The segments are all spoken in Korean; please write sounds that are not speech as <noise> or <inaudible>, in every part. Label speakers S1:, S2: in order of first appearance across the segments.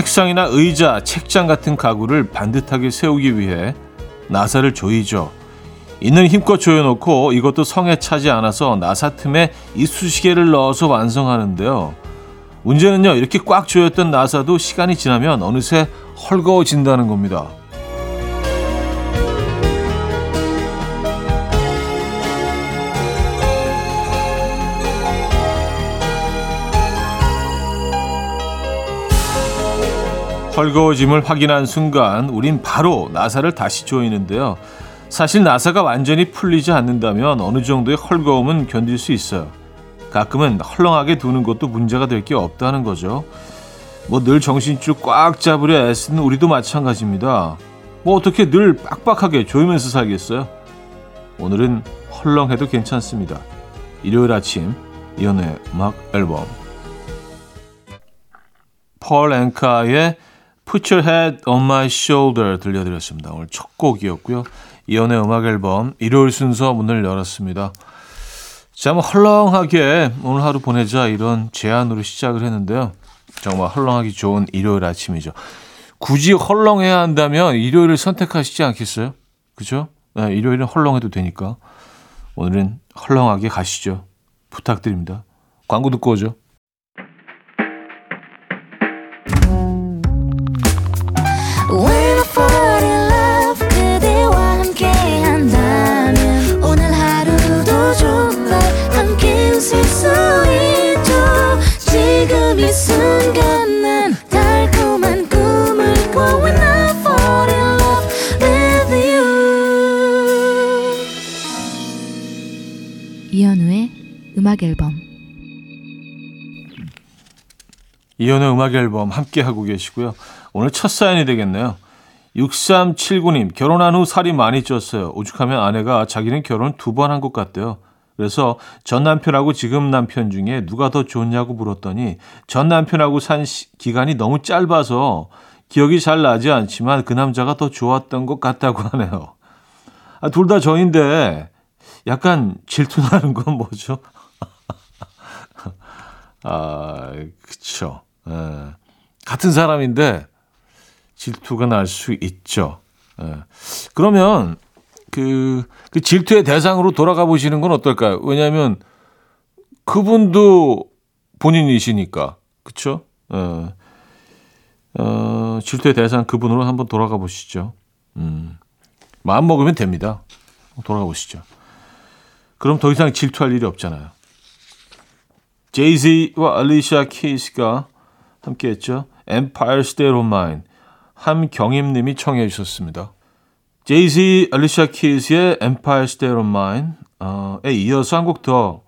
S1: 책상이나 의자, 책장 같은 가구를 반듯하게 세우기 위해 나사를 조이죠. 있는 힘껏 조여놓고 이것도 성에 차지 않아서 나사 틈에 이쑤시개를 넣어서 완성하는데요. 문제는요, 이렇게 꽉 조였던 나사도 시간이 지나면 어느새 헐거워진다는 겁니다. 헐거워짐을 확인한 순간 우린 바로 나사를 다시 조이는데요. 사실 나사가 완전히 풀리지 않는다면 어느 정도의 헐거움은 견딜 수 있어요. 가끔은 헐렁하게 두는 것도 문제가 될 게 없다는 거죠. 뭐 늘 정신줄 꽉 잡으려 애쓰는 우리도 마찬가지입니다. 뭐 어떻게 늘 빡빡하게 조이면서 살겠어요? 오늘은 헐렁해도 괜찮습니다. 일요일 아침 이연의 음악 앨범 펄 앵카의 Put Your Head on My Shoulder 들려드렸습니다. 오늘 첫 곡이었고요. 이연의 음악 앨범 일요일 순서 문을 열었습니다. 자, 뭐 헐렁하게 오늘 하루 보내자 이런 제안으로 시작을 했는데요. 정말 헐렁하기 좋은 일요일 아침이죠. 굳이 헐렁해야 한다면 일요일을 선택하시지 않겠어요? 그죠? 네, 일요일은 헐렁해도 되니까. 오늘은 헐렁하게 가시죠. 부탁드립니다. 광고 듣고 오죠. 이연의 음악 앨범 함께 하고 계시고요. 오늘 첫 사연이 되겠네요. 6379님, 결혼한 후 살이 많이 쪘어요. 오죽하면 아내가 자기는 결혼 두 번 한 것 같대요. 그래서 전 남편하고 지금 남편 중에 누가 더 좋냐고 물었더니 전 남편하고 산 시, 기간이 너무 짧아서 기억이 잘 나지 않지만 그 남자가 더 좋았던 것 같다고 하네요. 아, 둘 다 저인데 약간 질투나는 건 뭐죠? <laughs> 아, 그쵸. 에, 예. 같은 사람인데 질투가 날 수 있죠. 에. 예. 그러면 그, 그 질투의 대상으로 돌아가 보시는 건 어떨까요? 왜냐하면 그분도 본인이시니까. 에. 예. 어, 질투의 대상 그분으로 한번 돌아가 보시죠. 음. 마음 먹으면 됩니다. 돌아가 보시죠. 그럼 더 이상 질투할 일이 없잖아요. 제이지와 알리샤 키스가 함께 했죠. Empire State of Mind. 함경임님이 청해 주셨습니다. 제이지 알리샤 키스의 Empire State of Mind에 이어서 한 곡 더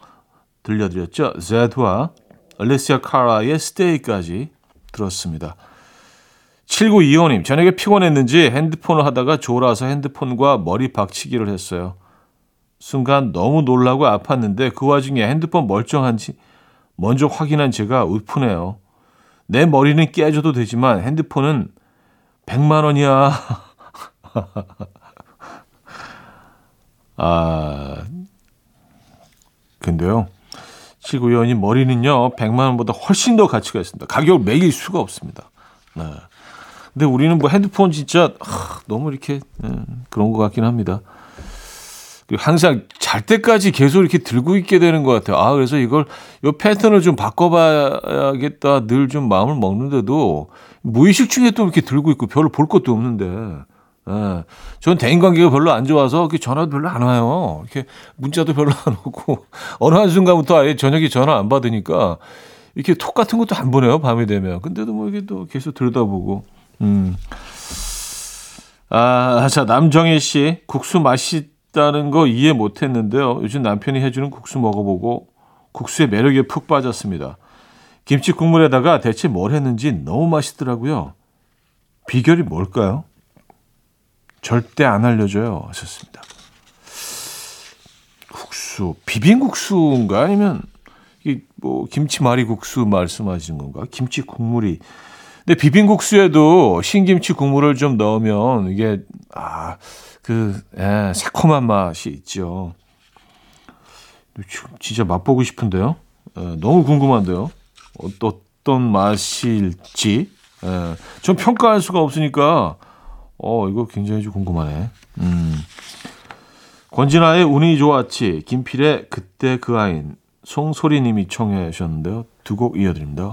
S1: 들려드렸죠. 제드와 알리시아 카라의 Stay까지 들었습니다. 7925님, 저녁에 피곤했는지 핸드폰을 하다가 졸아서 핸드폰과 머리 박치기를 했어요. 순간 너무 놀라고 아팠는데 그 와중에 핸드폰 멀쩡한지 먼저 확인한 제가 울프네요. 내 머리는 깨져도 되지만 핸드폰은 100만 원이야. <laughs> 아, 근데요. 79의원님 머리는요, 100만 원보다 훨씬 더 가치가 있습니다. 가격을 매길 수가 없습니다. 네. 근데 우리는 뭐 핸드폰 진짜, 아, 너무 이렇게, 음, 그런 것 같긴 합니다. 항상 잘 때까지 계속 이렇게 들고 있게 되는 것 같아요. 아, 그래서 이걸, 요 패턴을 좀 바꿔봐야겠다 늘 좀 마음을 먹는데도 무의식 중에 또 이렇게 들고 있고 별로 볼 것도 없는데. 예. 전 대인 관계가 별로 안 좋아서 이렇게 전화도 별로 안 와요. 이렇게 문자도 별로 안 오고 <laughs> 어느 한순간부터 아예 저녁에 전화 안 받으니까 이렇게 톡 같은 것도 안 보내요. 밤이 되면. 근데도 뭐 이게 또 계속 들여다보고. 음. 아, 자, 남정혜 씨. 국수 맛이 있다는 거 이해 못 했는데요. 요즘 남편이 해주는 국수 먹어보고 국수의 매력에 푹 빠졌습니다. 김치 국물에다가 대체 뭘 했는지 너무 맛있더라고요. 비결이 뭘까요? 절대 안 알려줘요. 하셨습니다. 국수, 비빔국수인가? 아니면, 이, 뭐, 김치 말이 국수 말씀하시는 건가? 김치 국물이. 근데 비빔국수에도 신김치 국물을 좀 넣으면 이게, 아, 그 예, 새콤한 맛이 있죠. 진짜 맛보고 싶은데요. 예, 너무 궁금한데요. 어떤 맛일지 예. 전 평가할 수가 없으니까 어 이거 굉장히 좀 궁금하네. 음. 권진아의 운이 좋았지, 김필의 그때 그 아인, 송소리님이 청해 주셨는데요. 두 곡 이어드립니다.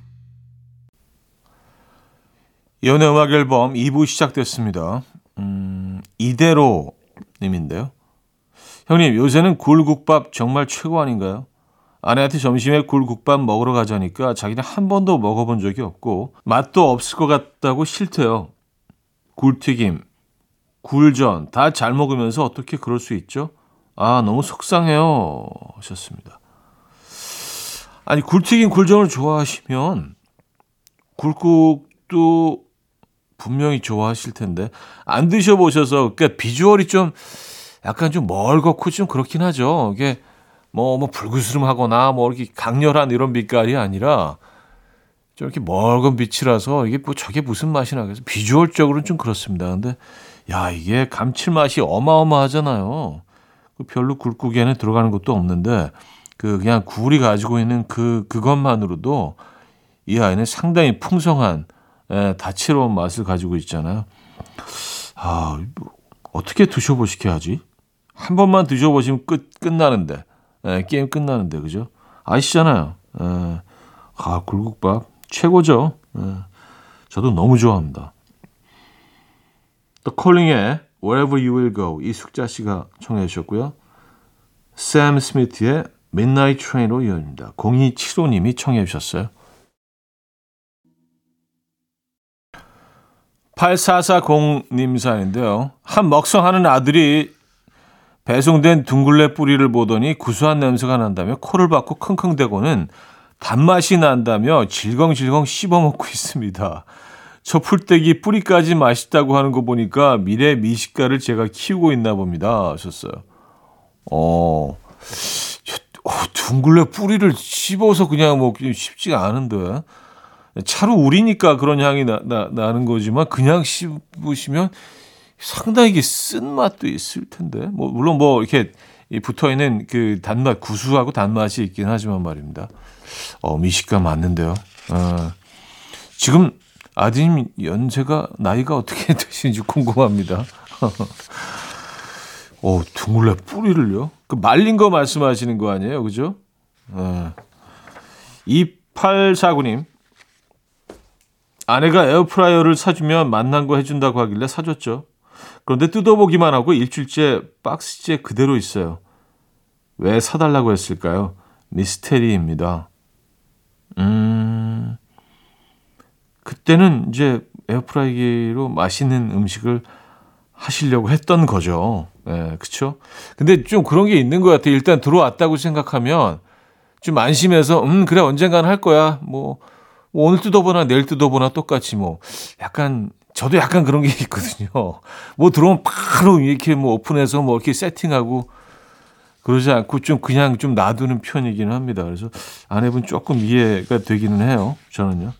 S1: 연애 음악 앨범 2부 시작됐습니다. 음, 이대로 님인데요. 형님, 요새는 굴국밥 정말 최고 아닌가요? 아내한테 점심에 굴국밥 먹으러 가자니까 자기는 한 번도 먹어본 적이 없고 맛도 없을 것 같다고 싫대요. 굴튀김, 굴전 다 잘 먹으면서 어떻게 그럴 수 있죠? 아, 너무 속상해요. 하셨습니다. 아니, 굴튀김, 굴전을 좋아하시면 굴국도 분명히 좋아하실 텐데 안 드셔보셔서 그러니까 비주얼이 좀 약간 좀 멀겋고 좀 그렇긴 하죠. 이게 뭐, 뭐 불그스름하거나 뭐 이렇게 강렬한 이런 빛깔이 아니라 좀 이렇게 멀건 빛이라서 이게 뭐 저게 무슨 맛이 나겠어. 비주얼적으로는 좀 그렇습니다. 근데 야, 이게 감칠맛이 어마어마하잖아요. 그 별로 굴국에는 들어가는 것도 없는데 그 그냥 굴이 가지고 있는 그 그것만으로도 이 아이는 상당히 풍성한 예, 다채로운 맛을 가지고 있잖아요. 아, 뭐, 어떻게 드셔보시게 하지? 한 번만 드셔보시면 끝, 끝나는데. 예, 게임 끝나는데, 그죠? 아시잖아요. 예, 아, 굴국밥 최고죠. 예, 저도 너무 좋아합니다. 또 콜링의 Wherever You Will Go 이숙자 씨가 청해 주셨고요. 샘 스미트의 Midnight Train으로 이어집니다. 0275님이 청해 주셨어요. 8440님 사연인데요. 한 먹성하는 아들이 배송된 둥글레 뿌리를 보더니 구수한 냄새가 난다며 코를 박고 킁킁대고는 단맛이 난다며 질겅질겅 씹어먹고 있습니다. 저 풀떼기 뿌리까지 맛있다고 하는 거 보니까 미래 미식가를 제가 키우고 있나 봅니다. 하셨어요. 어, 어 둥글레 뿌리를 씹어서 그냥 먹기 쉽지가 않은데. 차로 우리니까 그런 향이 나, 나, 나 는 거지만 그냥 씹으시면 상당히 쓴 맛도 있을 텐데. 뭐, 물론 뭐 이렇게 붙어 있는 그 단맛, 구수하고 단맛이 있긴 하지만 말입니다. 어, 미식가 맞는데요. 어, 지금 아드님 연세가, 나이가 어떻게 <laughs> 되시는지 궁금합니다. <laughs> 어, 둥글레 뿌리를요? 그 말린 거 말씀하시는 거 아니에요? 그죠? 어. 2849님. 아내가 에어프라이어를 사주면 맛난 거 해준다고 하길래 사줬죠. 그런데 뜯어보기만 하고 일주일째 박스째 그대로 있어요. 왜 사달라고 했을까요? 미스테리입니다. 음, 그때는 이제 에어프라이기로 맛있는 음식을 하시려고 했던 거죠. 예, 네, 그쵸? 근데 좀 그런 게 있는 것 같아요. 일단 들어왔다고 생각하면 좀 안심해서, 음, 그래, 언젠간 할 거야. 뭐, 뭐 오늘 뜯어보나 내일 뜯어보나 똑같이 뭐 약간 저도 약간 그런 게 <laughs> 있거든요. 뭐 들어오면 바로 이렇게 뭐 오픈해서 뭐 이렇게 세팅하고 그러지 않고 좀 그냥 좀 놔두는 편이기는 합니다. 그래서 아내분 조금 이해가 되기는 해요. 저는요.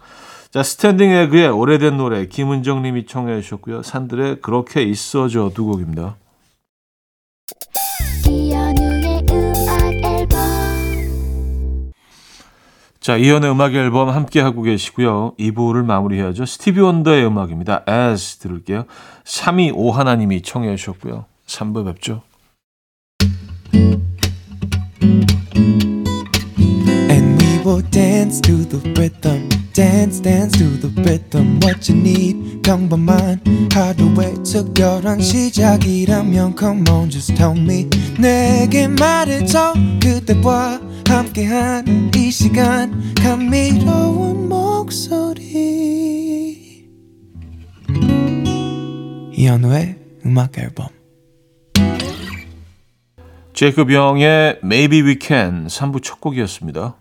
S1: 자, 스탠딩 에그의 오래된 노래 김은정 님이 청해 주셨고요. 산들의 그렇게 있어줘 두 곡입니다. 자, 이연의 음악 앨범 함께 하고 계시고요. 2부를 마무리해야죠. 스티비 원더의 음악입니다. As 들을게요. 325 하나님이 청해 주셨고요. 3부 뵙죠. Will dance to the rhythm. dance dance to the rhythm what you need 평범한 하루의 특별한 시작이라면 come on just tell me 내게 말해줘 그대와 함께한 이 시간 감미로운 목소리 이현우의 음악 앨범 제이콥 영의 Maybe We Can 3부 첫 곡이었습니다.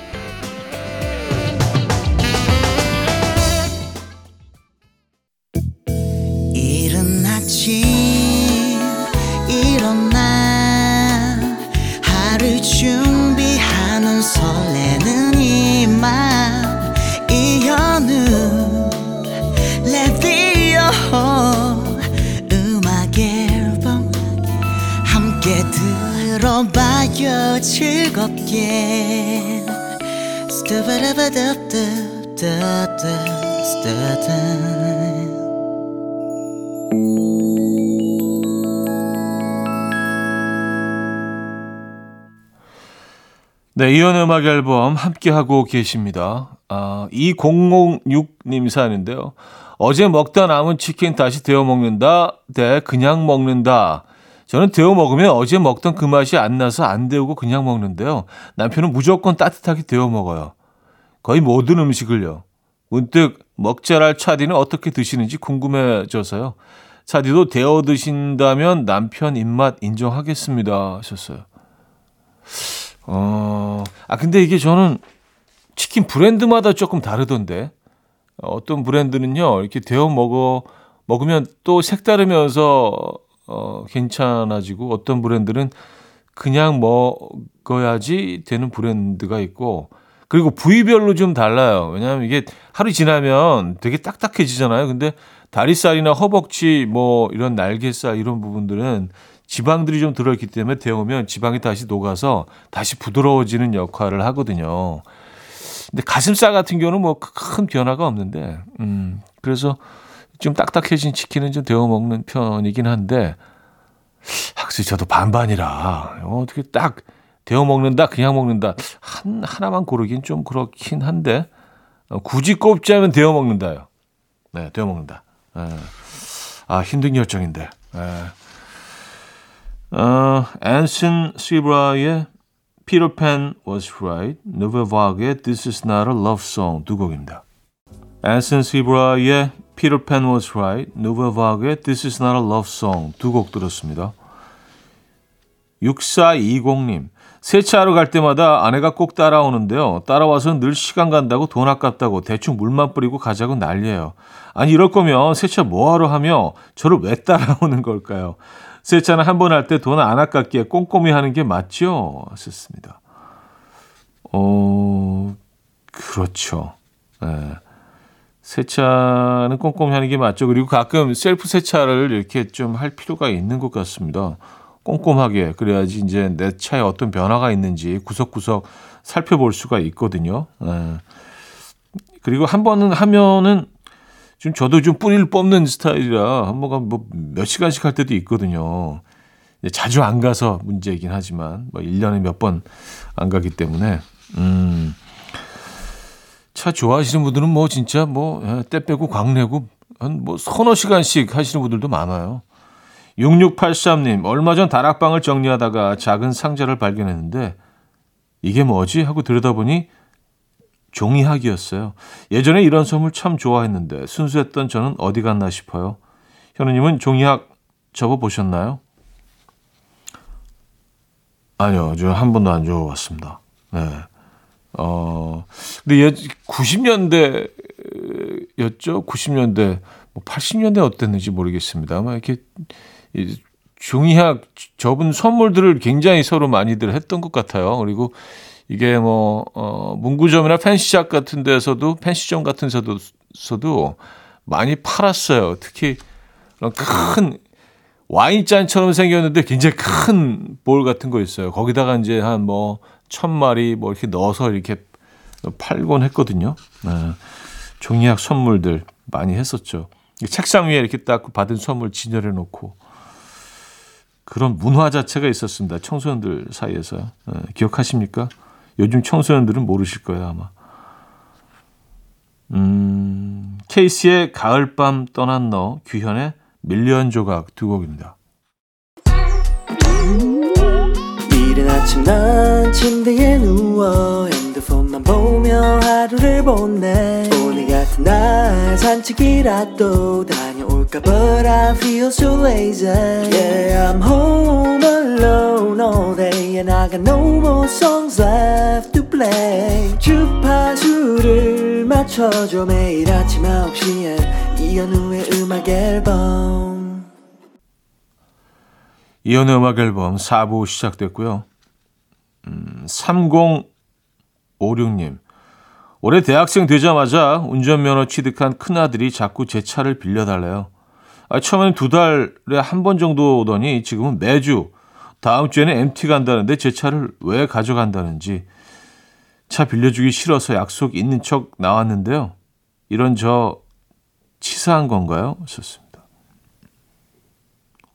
S1: 네, 이연 음악 앨범 함께하고 계십니다. 아, 2006님 사연인데요. 어제 먹다 남은 치킨 다시 데워 먹는다, 대 그냥 먹는다. 저는 데워 먹으면 어제 먹던 그 맛이 안 나서 안 데우고 그냥 먹는데요. 남편은 무조건 따뜻하게 데워 먹어요. 거의 모든 음식을요. 문득 먹자랄 차디는 어떻게 드시는지 궁금해져서요. 차디도 데워 드신다면 남편 입맛 인정하겠습니다. 하셨어요. 어, 아, 근데 이게 저는 치킨 브랜드마다 조금 다르던데. 어떤 브랜드는요, 이렇게 데워 먹어, 먹으면 또 색다르면서, 어, 괜찮아지고, 어떤 브랜드는 그냥 먹어야지 되는 브랜드가 있고, 그리고 부위별로 좀 달라요. 왜냐하면 이게 하루 지나면 되게 딱딱해지잖아요. 근데 다리살이나 허벅지, 뭐, 이런 날개살, 이런 부분들은 지방들이 좀 들어있기 때문에 데우면 지방이 다시 녹아서 다시 부드러워지는 역할을 하거든요. 근데 가슴살 같은 경우는 뭐 큰 변화가 없는데, 음, 그래서 좀 딱딱해진 치킨은 좀 데워 먹는 편이긴 한데, 확실히 저도 반반이라, 어떻게 딱 데워 먹는다, 그냥 먹는다, 한, 하나만 고르긴 좀 그렇긴 한데, 어, 굳이 꼽자면 데워 먹는다요. 네, 데워 먹는다. 예. 아, 힘든 결정인데. 예. 어, 앤슨 시브라의 Peter Pan Was Right, 누베 바그의 This Is Not a Love Song 두 곡입니다. 앤슨 시브라의 Peter Pan Was Right, 누베 바그의 This Is Not a Love Song 두 곡 들었습니다. 6420님, 세차하러 갈 때마다 아내가 꼭 따라오는데요. 따라와서 늘 시간 간다고 돈 아깝다고 대충 물만 뿌리고 가자고 난리예요. 아니 이럴 거면 세차 뭐하러 하며 저를 왜 따라오는 걸까요? 세차는 한 번 할 때 돈 안 아깝게 꼼꼼히 하는 게 맞죠? 하셨습니다. 어, 그렇죠. 네. 세차는 꼼꼼히 하는 게 맞죠. 그리고 가끔 셀프 세차를 이렇게 좀 할 필요가 있는 것 같습니다. 꼼꼼하게 그래야지 이제 내 차에 어떤 변화가 있는지 구석구석 살펴볼 수가 있거든요. 네. 그리고 한 번은 하면은 좀 저도 좀 뿌리를 뽑는 스타일이라 한 번가 뭐몇 시간씩 할 때도 있거든요. 자주 안 가서 문제이긴 하지만 뭐 1년에 몇 번 안 가기 때문에 음. 차 좋아하시는 분들은 뭐 진짜 뭐때 예, 빼고 광내고 한 뭐 서너 시간씩 하시는 분들도 많아요. 6683님, 얼마 전 다락방을 정리하다가 작은 상자를 발견했는데 이게 뭐지? 하고 들여다보니 종이학이었어요. 예전에 이런 선물 참 좋아했는데 순수했던 저는 어디 갔나 싶어요. 현우님은 종이학 접어보셨나요? 아니요, 저 한 번도 안 접어봤습니다. 네. 어, 근데 예, 90년대였죠? 90년대, 뭐 80년대 어땠는지 모르겠습니다. 아마 이렇게 종이학 접은 선물들을 굉장히 서로 많이들 했던 것 같아요. 그리고 이게 뭐, 어, 문구점이나 펜시샵 같은 데서도, 펜시점 같은 데서도, 서도 많이 팔았어요. 특히 큰 와인잔처럼 생겼는데 굉장히 큰 볼 같은 거 있어요. 거기다가 이제 한 뭐, 천 마리 뭐 이렇게 넣어서 이렇게 팔곤 했거든요. 네. 종이학 선물들 많이 했었죠. 책상 위에 이렇게 딱 받은 선물 진열해 놓고 그런 문화 자체가 있었습니다. 청소년들 사이에서. 네. 기억하십니까? 요즘 청소년들은 모르실 거예요, 아마. 음, 케이스의 가을밤 떠난 너, 규현의 밀리언 조각 두 곡입니다.
S2: 이른 아침 난 침대에 누워 핸드폰만 보며 하루를 보내 오늘 같은 날 산책이라도 다 녀올까 But I feel so lazy Yeah I'm home alone all day And I got no more songs left to play 주파수를 맞춰줘 매일 아침 9시에 이현우의 음악 앨범
S1: 이연의 음악 앨범 4부 시작됐고요. 음, 3056님. 올해 대학생 되자마자 운전면허 취득한 큰아들이 자꾸 제 차를 빌려달래요. 아, 처음에는 두 달에 한 번 정도 오더니 지금은 매주 다음 주에는 MT 간다는데 제 차를 왜 가져간다는지 차 빌려주기 싫어서 약속 있는 척 나왔는데요. 이런 저 치사한 건가요? 썼습니다.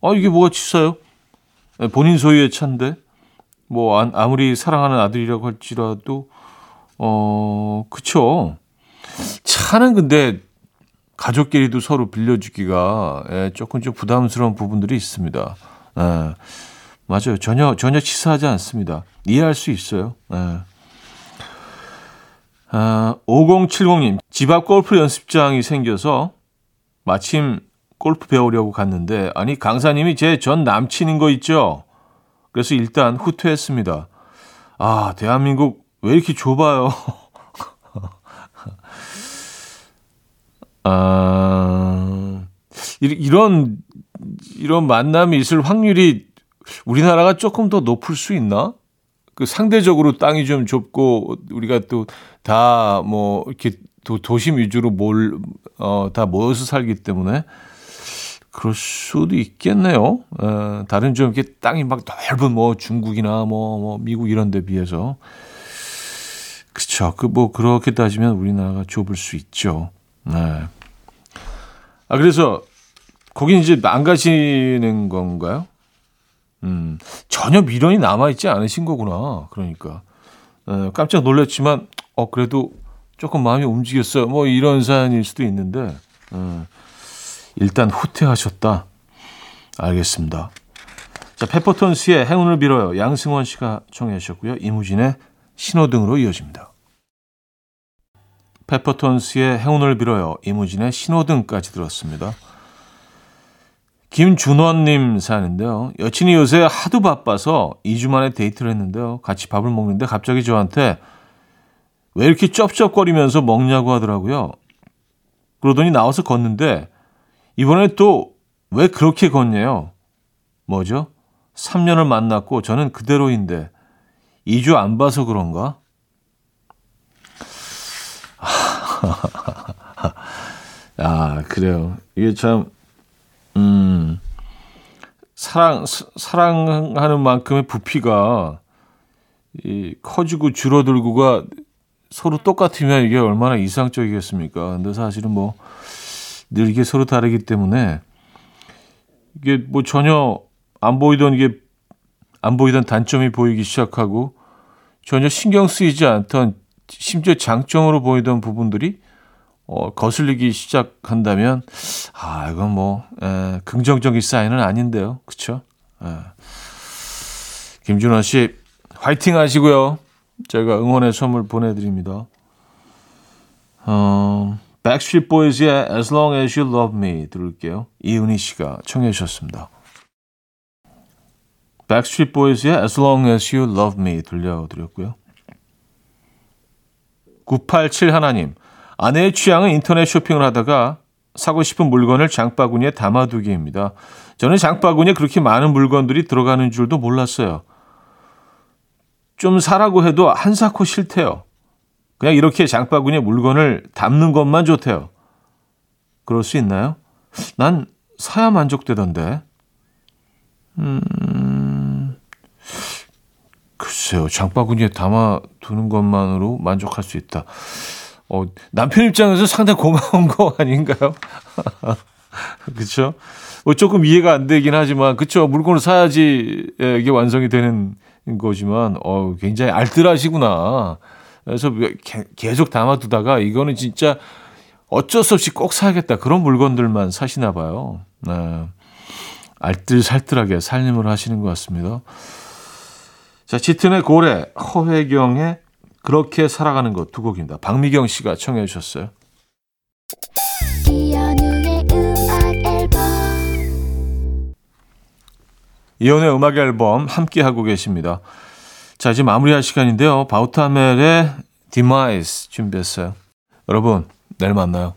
S1: 아, 이게 뭐가 치사요? 본인 소유의 차인데 뭐 아무리 사랑하는 아들이라고 할지라도 어 그쵸 차는 근데 가족끼리도 서로 빌려주기가 예, 조금 좀 부담스러운 부분들이 있습니다. 예, 맞아요. 전혀 전혀 치사하지 않습니다. 이해할 수 있어요. 예. 아, 5070님 집 앞 골프 연습장이 생겨서 마침 골프 배우려고 갔는데 아니 강사님이 제 전 남친인 거 있죠. 그래서 일단 후퇴했습니다. 아 대한민국 왜 이렇게 좁아요? <laughs> 아 이런 이런 만남이 있을 확률이 우리나라가 조금 더 높을 수 있나? 그 상대적으로 땅이 좀 좁고 우리가 또 다 뭐 이렇게 도, 도심 위주로 몰, 어, 다 모여서 살기 때문에 그럴 수도 있겠네요. 에, 다른 좀 이렇게 땅이 막 넓은 뭐 중국이나 뭐, 뭐 미국 이런 데 비해서. 그쵸. 그 뭐 그렇게 따지면 우리나라가 좁을 수 있죠. 네. 아, 그래서 거기 이제 안 가시는 건가요? 음, 전혀 미련이 남아 있지 않으신 거구나. 그러니까. 에, 깜짝 놀랐지만, 어, 그래도 조금 마음이 움직였어요. 뭐 이런 사연일 수도 있는데, 에, 일단 후퇴하셨다. 알겠습니다. 자, 페퍼톤스의 행운을 빌어요. 양승원 씨가 청해 주셨고요. 이무진의 신호등으로 이어집니다. 페퍼톤스의 행운을 빌어요. 이무진의 신호등까지 들었습니다. 김준원님 사연인데요. 여친이 요새 하도 바빠서 2주 만에 데이트를 했는데요. 같이 밥을 먹는데 갑자기 저한테 왜 이렇게 쩝쩝거리면서 먹냐고 하더라고요. 그러더니 나와서 걷는데 이번에 또 왜 그렇게 걷냐요? 뭐죠? 3년을 만났고 저는 그대로인데 2주 안 봐서 그런가? <laughs> 아, 그래요. 이게 참, 음, 사랑, 사랑하는 만큼의 부피가 이 커지고 줄어들고가 서로 똑같으면 이게 얼마나 이상적이겠습니까? 근데 사실은 뭐, 늘 이게 서로 다르기 때문에 이게 뭐 전혀 안 보이던 이게 안 보이던 단점이 보이기 시작하고 전혀 신경 쓰이지 않던 심지어 장점으로 보이던 부분들이 어, 거슬리기 시작한다면 아 이건 뭐 에, 긍정적인 사인은 아닌데요, 그렇죠? 김준원 씨 화이팅 하시고요. 제가 응원의 선물 보내드립니다. 어, Backstreet Boys의 As Long As You Love Me 들을게요. 이은희 씨가 청해 주셨습니다. Backstreet Boys의 As Long As You Love Me 들려드렸고요. 987 하나님 아내의 취향은 인터넷 쇼핑을 하다가 사고 싶은 물건을 장바구니에 담아두기입니다. 저는 장바구니에 그렇게 많은 물건들이 들어가는 줄도 몰랐어요. 좀 사라고 해도 한 사코 싫대요. 그냥 이렇게 장바구니에 물건을 담는 것만 좋대요. 그럴 수 있나요? 난 사야 만족되던데. 음, 글쎄요. 장바구니에 담아두는 것만으로 만족할 수 있다. 어, 남편 입장에서 상당히 고마운 거 아닌가요? <laughs> 그렇죠? 뭐 조금 이해가 안 되긴 하지만 그렇죠. 물건을 사야지 예, 이게 완성이 되는 거지만 어, 굉장히 알뜰하시구나. 그래서 게- 계속 담아두다가 이거는 진짜 어쩔 수 없이 꼭 사야겠다. 그런 물건들만 사시나 봐요. 네. 알뜰살뜰하게 살림을 하시는 것 같습니다. 자, 짙은의 고래, 허회경의 그렇게 살아가는 것 두 곡입니다. 박미경 씨가 청해 주셨어요.
S3: 이현우의 음악 앨범
S1: 이혼의 음악 앨범 함께 하고 계십니다. 자, 이제 마무리할 시간인데요. 바우타멜의 Demise 준비했어요. 여러분, 내일 만나요.